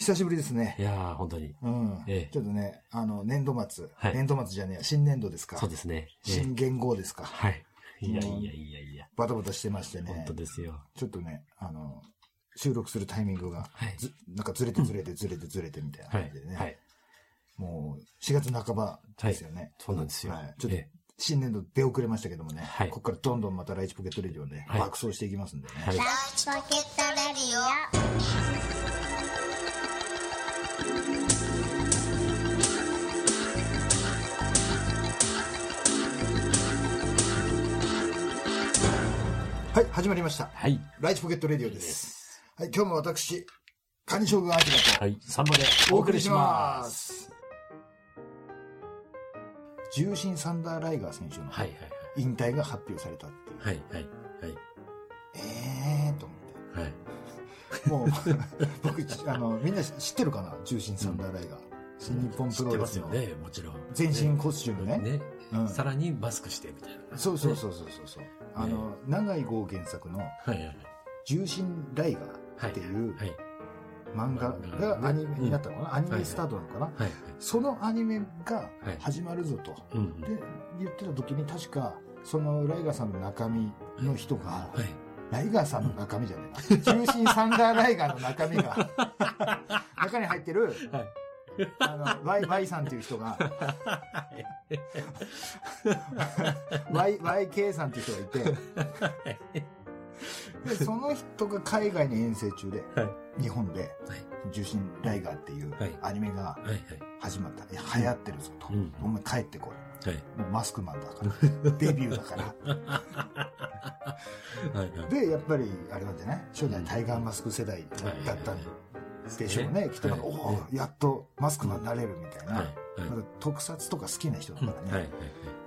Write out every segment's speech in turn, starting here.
久しぶりですね。いやー、本当に。うん。ええちょっとね、あの、年度末。はい年度末じゃねえや、新年度ですか。そうですね。ええ新元号ですか。はい。いやいやいやいや。バタバタしてまして本ね。当ですよ。ちょっとね、あの、収録するタイミングが、はいずなんかずれてずれてずれてずれてみたいなはい感じでね。。はい。もう、4月半ばですよね。そうなんですよ。はい。ちょっとええ、新年度出遅れましたけどもね。はいここからどんどんまたライチポケットレディオね、はい爆走していきますんでね。はいランチポケットレディオはい、始まりました。はい。ライチポケットレディオです。はい、今日も私、カニ将軍アキラと、はい。3までお送りします。獣神サンダーライガー選手のはい引退が発表されたっていう。はいはい。はいはいええーと思って。はい。もう、僕、あの、みんな知ってるかな？重心サンダーライガー。新日本プロレスのますよね、もちろん。全身コスチュームね。ね。うんさらにマスクしてみたいな。そうそうそうそうそうそう。あの、長井豪原作の。重心ライガーっていうはい。漫画がアニメになったのかな、アニメスタートなのかな？そのアニメがはい始まるぞと。うん。で、言ってた時に確か、そのライガーさんの中身の人が、はい。ライガーさんの中身じゃな。中心サンダーライガーの中身が、中に入ってる、はい。あの、Y、Y さんっていう人が、Y、YK さんっていう人がいて、で、その人が海外に遠征中で、はい。日本で、はい。重心ライガーっていうはいアニメがはいはい。始まった。いや流行ってるぞと。うんお前帰ってこい。はい。もうマスクマンだから。デビューだから。はいはい。で、やっぱり、あれなんじゃない？初代タイガーマスク世代だったんでしょうね。きっとなんか、はいおお、やっとマスクマンになれるみたいな。はい。まだ特撮とか好きな人だからね。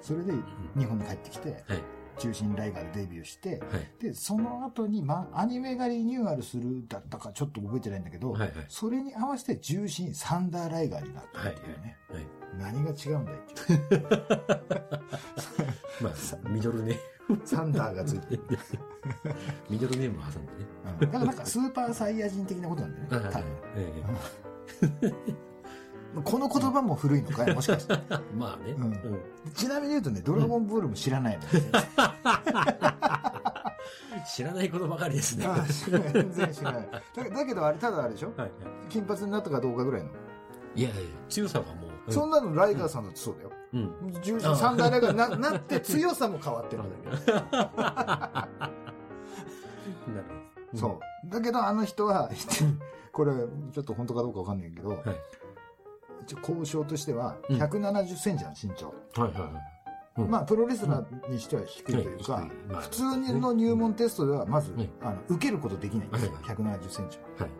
それで日本に帰ってきて、はい。中心ライガーでデビューして、はい。で、その後に、ま、アニメがリニューアルするだったかちょっと覚えてないんだけど、それに合わせて重心サンダーライガーになったっていうね。はい。何が違うんだよっていう。まあ、ミドルネサンダーがついてる。ミドルネームを挟んでね。うんだからなんかスーパーサイヤ人的なことなんだよね。多分えこの言葉も古いのかい？もしかして。えまあね。うんうんちなみに言うとね、ドラゴンボールも知らないの。知らないことばかりですね。あ全然知らない。だだけどあれ、ただあれでしょ？はいはい金髪になったかどうかぐらいの。いやいや、強さがもう。そんなのライガーさんだってそうだよ。うん。重心サンダーライガーにななって強さも変わってるんだよ。なるほど。そう。だけどあの人は、これ、ちょっと本当かどうかわかんないけど、はい。交渉としては、うん170センチなの、身長。はいはいはい。うんまあ、プロレスラーにしては低いというか普通の入門テストでは、まずうん、あの、受けることできないんですよ、はい170センチは。はい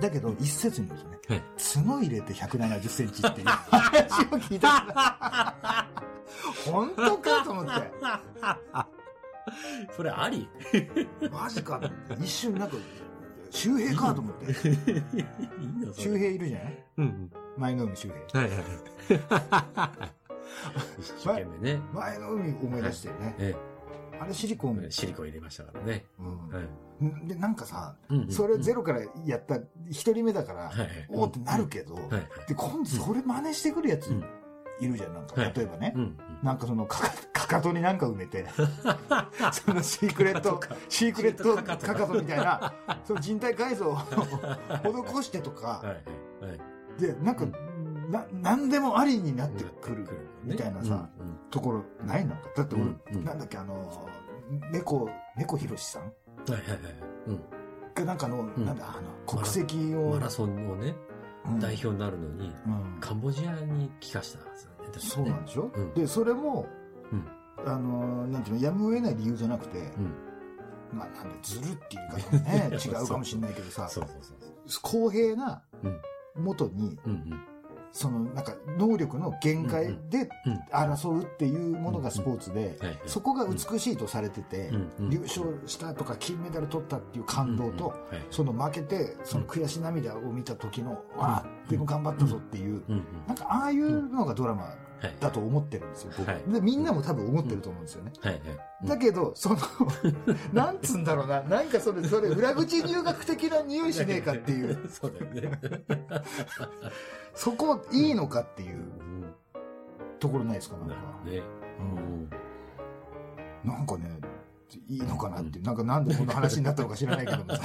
だけど、一説によるとね、はい。角入れて170センチっていう 話を聞いた。本当かと思って。それあり？マジかと思って。一瞬なんか、周平かと思って。周平いるじゃない？うん前の海周平。うん。はいはい。一生懸命ね。前の海思い出してるね。えあれシリコン。え。シリコン入れましたからね。うんはい。で、なんかさ、うんうんそれゼロからやった一人目だからはいはい、おーってなるけど、はいはい。で、今度それ真似してくるやつうんいるじゃん、なんか。はい例えばねう。ん。なんかそのかか、かかとになんか埋めて、そのシークレット、シークレットかかかとかとみたいな、その人体改造を 施してとか、はいはい。はい。で、なんか、な、なんでもありになってくるねみたいなさ、うん。うん。ところないなんか。だって俺、うん。うん。なんだっけ、あの、猫、猫ひろしさん？はいはいはい。うん。がなんかの、ん。なんだ、あの、国籍を、マラソンのね、うん。代表になるのに、うん。カンボジアに帰化したはずだね。ね。そうなんでしょ、うん。で、それも、うん。あの、なんていうの、やむを得ない理由じゃなくて、うん。まあ、なんで、ずるっていう言い方もね、違うかもしれないけどさ、そうそうそう。公平なうん。元に、うんうん。その、なんか、能力の限界でうん争うっていうものがスポーツで。そこが美しいとされてて、優勝したとか金メダル取ったっていう感動と、その負けて、その悔し涙を見た時の、わあ、でも頑張ったぞっていう。なんかああいうのがドラマはい。だと思ってるんですよ、僕。はいで、みんなも多分思ってると思うんですよね。はい。はい。だけど、その、なんつうんだろうな、なんかそれ、それ、裏口入学的な匂いしねえかっていう、そうだよね。そこいいのかっていううんところないですか、なんかね。うんなんかね、いいのかなっていう、なんかなんでこんな話になったのか知らないけども さ、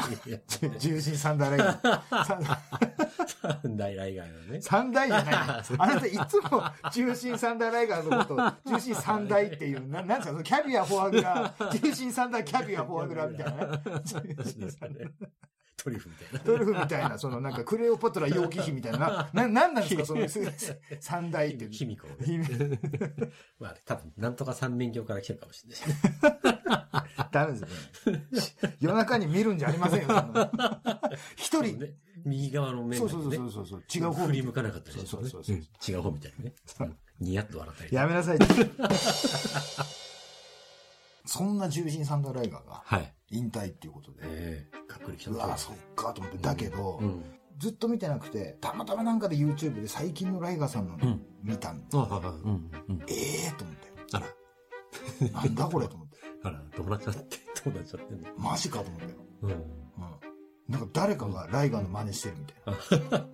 重心三大ライガー。三三大来外のね。三大じゃない。あなたいつも重心三大ライガーのことを重心三大っていう、ななんですか、そのキャビア、フォアグラ、重心三大キャビア、フォアグラみたいな。トリュフみたいな。トルフみたいな、そのなんかクレオパトラ楊貴妃みたいな、な、なんなんですか、その三大って。卑弥呼まあ、多分、なんとか三面鏡から来てるかもしれない。ダメですよね。夜中に見るんじゃありませんよ、一人。右側の面そうそうそうそうそう。違う方振り向かなかったりそうそうそううん違う方みたいにね。うんニヤッと笑ったり。やめなさい。そんな重心サンダーライガーがはい。引退っていうことで。ええかっこいい来たうわ、そっかと思って。だけど、うん。ずっと見てなくて、たまたまなんかで YouTube で最近のライガーさんのうん見たんで、あはいはい。うん。うん。ええと思って。あら。なんだこれと思って。あら、どうなっちゃって、どうなっちゃってんの？マジかと思って。うん。うん。なんか誰かがライガーの真似してるみたいあ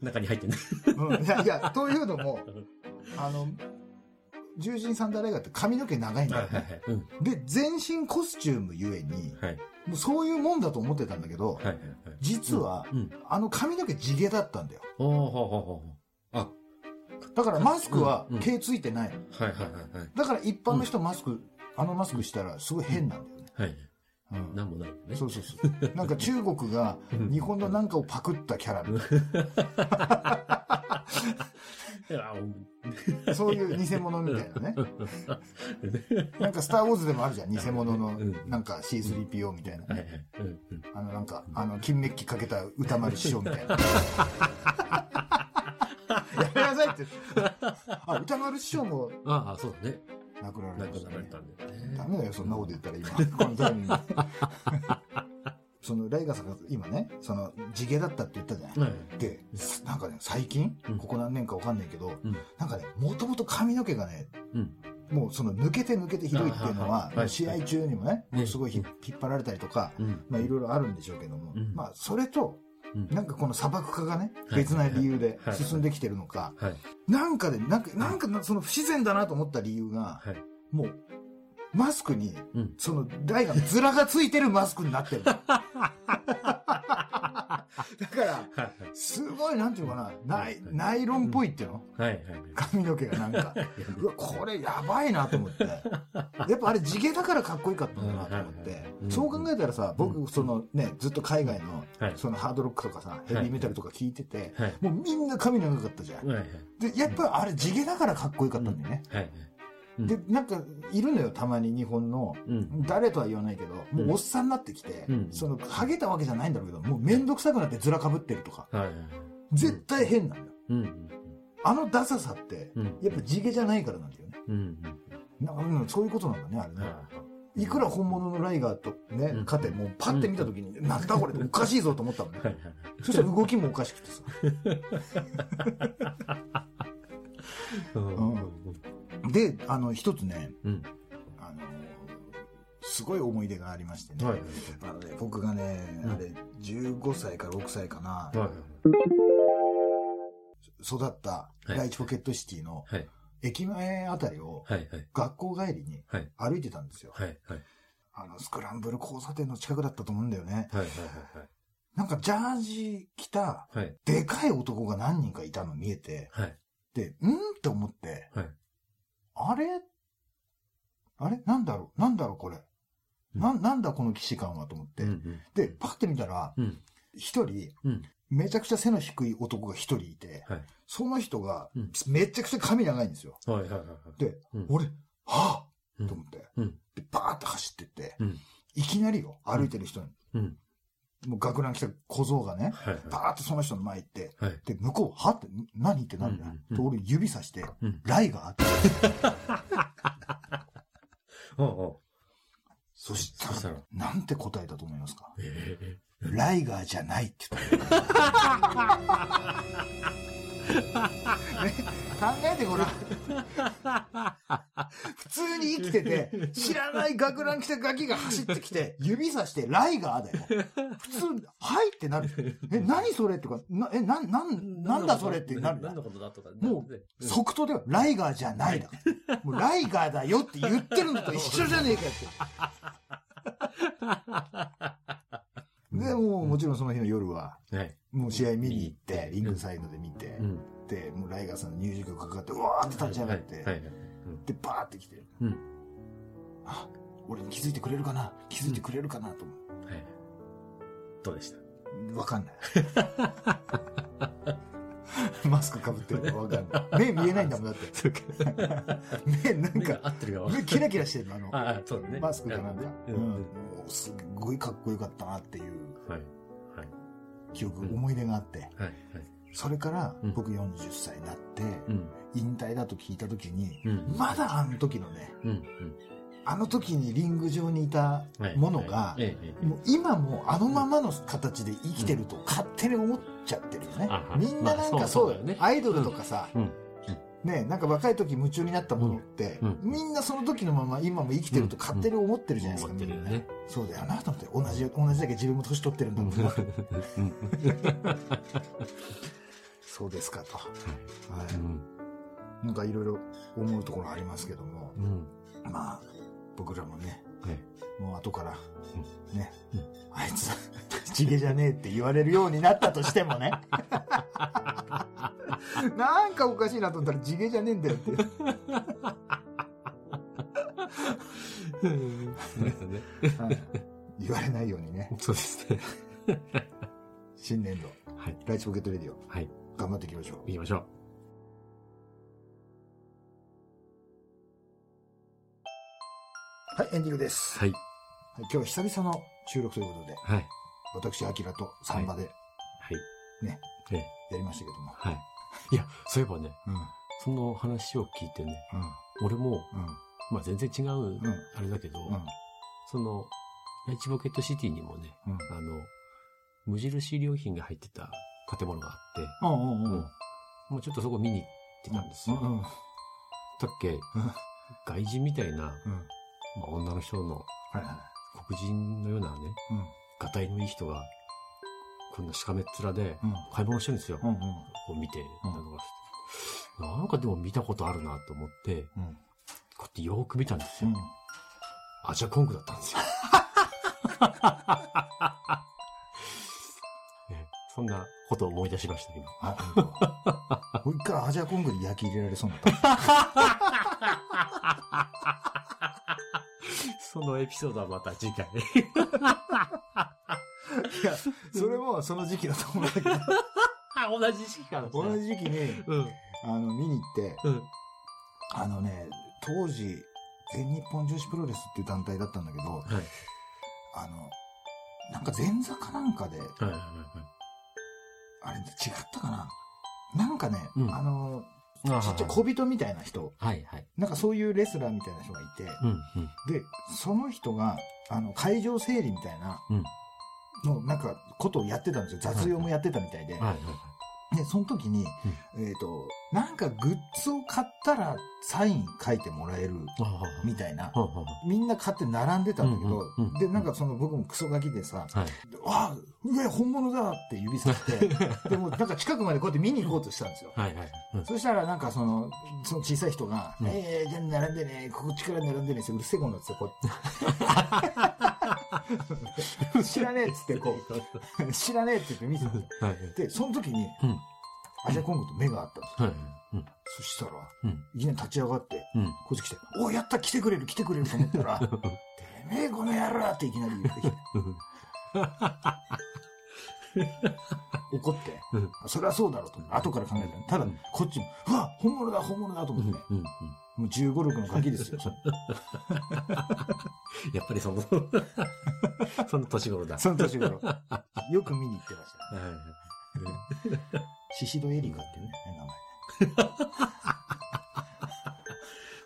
中に入ってんね。な。うん。いや、いや、というのも、あの、重心サンダーライガーって髪の毛長いんだよね。はい。うん。で、全身コスチュームゆえに、はい。もうそういうもんだと思ってたんだけど、はい。はい。実は、うん。あの髪の毛地毛だったんだよ。おーほうほうほうあ、だからマスクは毛ついてないの。はいはいはいはい。だから一般の人マスク、あのマスクしたらすごい変なんだよね。はい。うんなんもないよね。そうそうそう。なんか中国が日本のなんかをパクったキャラみたいいやな。そういう偽物みたいなね。なんかスターウォーズでもあるじゃん。偽物のうんなんか C3PO みたいなね。あのなんか、あの、金メッキかけた歌丸師匠みたいな。やめなさいって。あ、歌丸師匠もああ、そうだね。亡くなら亡くれたね。なられたんだよね。ダメだよ、そんなこと言ったら今。このタイミングでその、ライガーさんが今ね、その、地毛だったって言ったじゃない。はい。で、なんかね、最近うん、ここ何年かわかんないけど、うんなんかね、もともと髪の毛がね、うん。もうその抜けて抜けてひどいっていうのはあはい試合中にもね、ねもうすごいひ引っ張られたりとか、うん。まあいろいろあるんでしょうけども、うんまあそれと、うんなんかこの砂漠化がね、はい別な理由ではい進んできてるのか、はい。なんかで、なんか、なんかなその不自然だなと思った理由が、はい。もう、マスクに、うん。その、台が、ズラがついてるマスクになってる。だから、はい。すごい、なんていうのかな、ナイナイロンっぽいっていうの？はい。はい。髪の毛がなんか、うわ、これやばいなと思って。やっぱあれ地毛だからかっこよかったんだなと思ってう。んそう考えたらさ、僕、そのね、ずっと海外のはい、そのハードロックとかさ、ヘビーメタルとか聞いてて、はい。もうみんな髪長かったじゃん。で、やっぱりあれ地毛だからかっこよかったんだよね。はい。うんで、なんか、いるのよ、たまに日本の、うん。誰とは言わないけど、もうおっさんになってきて、うんその、ハゲたわけじゃないんだろうけど、もうめんどくさくなってずらかぶってるとか、はい。はい。絶対変なんだよ。うん。あのダサさって、うん。やっぱ地毛じゃないからなんだよね。うん。なうん、そういうことなんだね、あれね。はいくら本物のライガーとねうん、勝て、もうパッて見た時に、なんだこれおかしいぞと思ったもんねい。。はい。そしたら動きもおかしくてさ。うん。で、あの、一つね、うん。あの、すごい思い出がありましてね。はい。あのね僕がね、うんあれ、15歳か6歳かな、はい。育ったはい第一ポケットシティのはい。駅前あたりを。学校帰りにはい。歩いてたんですよ。はい。はい。あの、スクランブル交差点の近くだったと思うんだよね。はい。なんかジャージ着たはい。でかい男が何人かいたの見えて、はい。で、んって思って、はい。あれ？あれ？なんだろう？なんだろう？これ。な、なんだこの騎士感はと思って。うん。で、パッて見たら、うん。一人、うん。めちゃくちゃ背の低い男が一人いて、はい。その人がうん、めちゃくちゃ髪長いんですよ。はい。はい。はい。で、うん俺、はうんぁと思って、うん。で、バーって走ってって、うんいきなりよ、歩いてる人に、うん。もう学ラン着た小僧がね、はい。バーってその人の前行って、はい。で、向こう、はって、ん何ってなるじゃない、うんうんで俺指さして、うん。ライガーって。おうそしたそしたらら、なんて答えたと思いますか？ええ。ライガーじゃないって言った。ねえてごらん。普通に生きてて、知らない学ラン着たガキが走ってきて、指さしてライガーだよ。普通、はいってなる。え、何それってか、なえ、な、なん、なんだそれってなる。何のことだとか。もうね、即答では、ライガーじゃないだ。もうライガーだよって言ってるのと一緒じゃねえかって。で、もうもちろんその日の夜は、はい。もう試合見に行って、リングサイドで見てもうライガーさんの入場曲かかって、うわーって立ち上がって、で、バーって来て、うん。あ、俺に気づいてくれるかな気づいてくれるかなと思うんはい。どうでした？う。わかんない。マスクかぶってるからわかんない。目見えないんだもん、だって。そうか。目、なんか、合ってるよ。目キラキラしてるの、あの、ああ、そうだね。マスクかなんか。ううんすっごいかっこよかったなっていうはい。はい。記憶、うん思い出があって。はい。はい。それからうん。僕40歳になって、うん。引退だと聞いた時に、うん。まだあの時のね。あの時にリング上にいたはい。ものが、もう今もあのままの形で生きてると勝手に思っちゃってるよね。みんななんまあかそうよね。アイドルとかさ、うん。ね、なんか若い時夢中になったものって、みんなその時のまま今も生きてると勝手に思ってるじゃないですか、みんなね。そうだよなと思って、同じ、同じだけ自分も年取ってるんだもん。な。そうですかと。はい。うん。なんかいろいろ思うところありますけども、うん。まあ、僕らもね、はい。もう後から、ね、うんあいつ、地毛じゃねえって言われるようになったとしてもね。なんかおかしいなと思ったら地毛じゃねえんだよって。言われないようにね、そうですね。新年度、はい。ライチポケットレディオ、はい。頑張っていきましょう。行きましょう。はい、エンディングです。はい。はい、今日は久々の収録ということで、はい。私、アキラとサンバではい。ね、ええ。やりましたけども。はい。いや、そういえばね、うん、その話を聞いてね、うん、俺も、うん、まあ全然違う、んあれだけど、うん、その、ライチポケットシティにもね、うん。あの、無印良品が入ってた建物があって、うん、うん、うん。うんもうちょっとそこ見に行ってたんですよ。うん、うん、だっけ、外人みたいな、うん。まあ、女の人のはいはい。黒人のようなね、うん、がたいのいい人が、こんなしかめっ面でうん、買い物してるんですよ。うん、うん。こう見て、なんかなんかでも見たことあるなと思って、うん。こうやってよーく見たんですよ。うん。アジャコングだったんですよ。ねそんなことを思い出しました、今。もう一回アジアコングに焼き入れられそうになった。そのエピソードはまた次回。いや、それもその時期だと思うんだけど、同じ時期から同じ時期に、うん。あの、見に行って、うん。あのね、当時、全日本女子プロレスっていう団体だったんだけど、はい。あの、なんか前座かなんかで、はいはいはいあれ違ったかな？なんかね、うんあの、はい。ちっちゃい小人みたいな人、はいはい。なんかそういうレスラーみたいな人がいて、うんうん。で、その人が、あの、会場整理みたいな、うんの、なんか、ことをやってたんですよ。雑用もやってたみたいで。はいはいで、その時に、えっ、と、なんかグッズを買ったらサイン書いてもらえる、はい。みたいな。はみんな買って並んでたんだけど、うんうんうんで、なんかその僕もクソガキでさ、いはい。あ上本物だって指さして、でもなんか近くまでこうやって見に行こうとしたんですよ。はいはい。うんそしたらなんかその、その小さい人が、うんえー、じゃあ並んでね、こっちから並んでねうるせえこのっつってこう。知らねえっつってこう、知らねえって言って見せたんですよ。はい。で、その時に、うんアジアコングと目が合ったんですよ。はい。うん。そしたら、うん。いきなり立ち上がって、うん。こっち来て、おやった来てくれる来てくれると思ったら、てめえこの野郎っていきなり言ってきて、怒って、うんそれはそうだろうと後から考えたら、ただうん、こっちも、うわ本物だ本物だと思って、うん。うん。もう15、6のガキですよ。やっぱりその、その年頃だ。その年頃。よく見に行ってましたね。シシドエリカっていうね、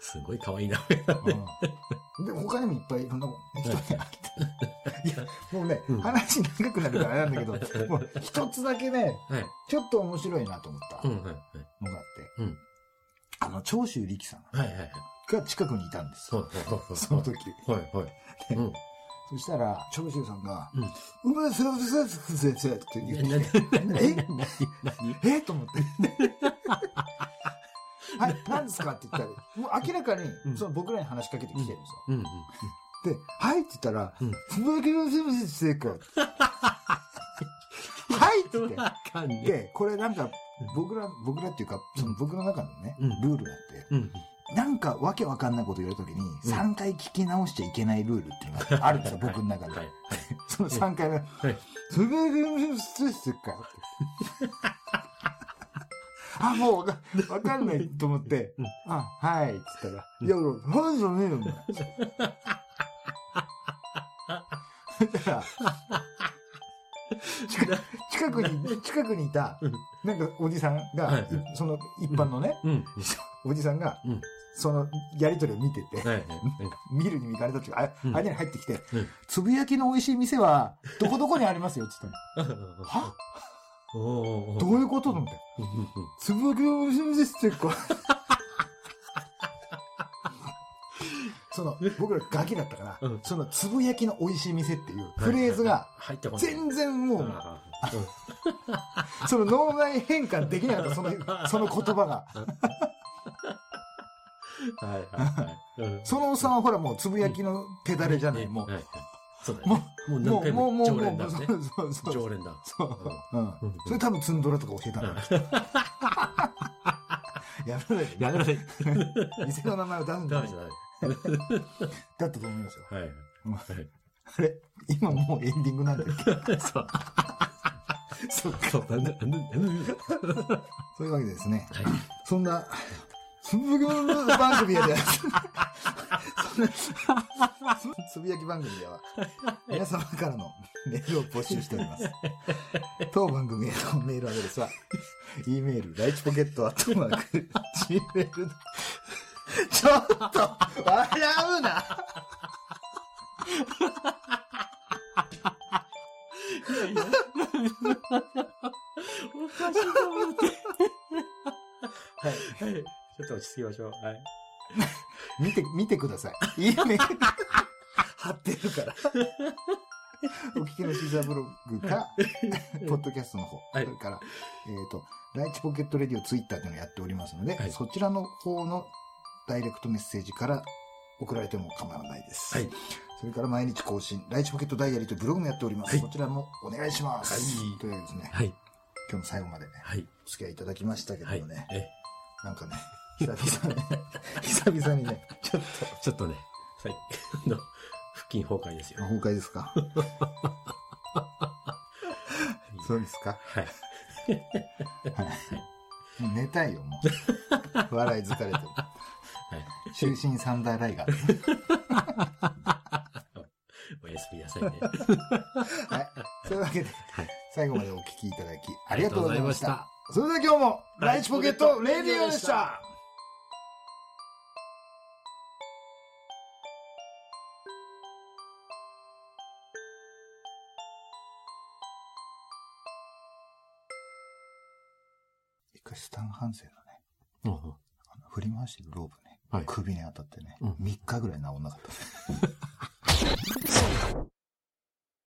すごい可愛いな。名前。うん、で、他にもいっぱいいろんな人に会って。いや、もうね、うん話長くなるからあれなんだけど、もう一つだけね、はい。ちょっと面白いなと思った。のがあって、うんあの、長州力さんはいはいはい。が近くにいたんです。その時。はいはい。うん。そしたら、長州さんが、うん。うそうそうそうそうそうって言なってえ？え？と思って。はい、何ですか？って言ったら、もう明らかにう、んその僕らに話しかけてきてるんですよ。で、はいって言ったら、うんつぶやきのせむせ正解。はいって言って。で、これなんか、僕ら、僕らっていうか、その僕の中のね、うんルールがあって、うん。なんかわけわかんないこと言われた時に、ん3回聞き直しちゃいけないルールっていうのが あるんですよ、僕の中で。はい。その3回目、はい。つぶやきのせむせかよって。あ、もうわかんないと思って、うんあ、はい、っつったら、いや、はいじゃねえよ、お前。ら、近近くに、近くにいたうん、なんかおじさんが、はい。いその一般のね、うん。おじさんが、うん。そのやりとりを見てて。見るに見かれたっていうか、あうん。間に入ってきて、うん。つぶやきの美味しい店は、どこどこにありますよって言ったの。は？おー。どういうことと思って。つぶやきの美味しい店ってこうその、僕らガキだったから、うんそのつぶやきの美味しい店っていうフレーズが、入ってこない。全然もう、あその脳内変換できなかった、その、その言葉が。ーはいはいはい。そのおっさんはほらもうつぶやきの手だれじゃない、ねもう。はいはいそうだもね。もうもう、もう、もう、もう、連だね。そうそうそう。常連だ。そう。うんうん。それ多分ツンドラとか教えたの。やめろよ。やめなさい。店の名前を出すんじゃないダメじゃない。だったと思いますよ。はい。うんはい。あれ今もうエンディングなんだっけ？そう。そうか。そう。なんで、なんで、なんで？そういうわけでですね。はい。そんな、つぶやき番組では、つぶやき番組では、皆様からのメールを募集しております。当番組へのメールアドレスは、e メール、ライチポケットアットマーク、gmail、ちょっと、笑うなおかしいと思って。はい。はい。ちょっと落ち着きましょう。はい。見て、見てください。いいね。貼ってるから。お聞きのシーザーブログか、ポッドキャストの方、はいそれから、えっ、と、ライチポケットレディオツイッターというのをやっておりますので、はいそちらの方のダイレクトメッセージから送られても構わないです。はい。それから毎日更新、ライチポケットダイアリーというブログもやっております。はいこちらもお願いします。はいというわけでですね、はい。今日も最後までね、はい。お付き合いいただきましたけどはいもね、。え、なんかね、久々にね、久々にね、ちょっと、ちょっとね、はい。あの、腹筋崩壊ですよ。崩壊ですか？そうですか？はい。はい。もう寝たいよ、もう。笑い疲れてる。はい。終身サンダーライガー。おやすみなさいね。はい。そういうわけで、はい。最後までお聞きいただき、ありがとうございました。それでは今日も、ライチポケットレディオでした一回スタン・ハンセンのね、うん振り回してるロープね、はい首に当たってね、うん。3日ぐらい治んなかった。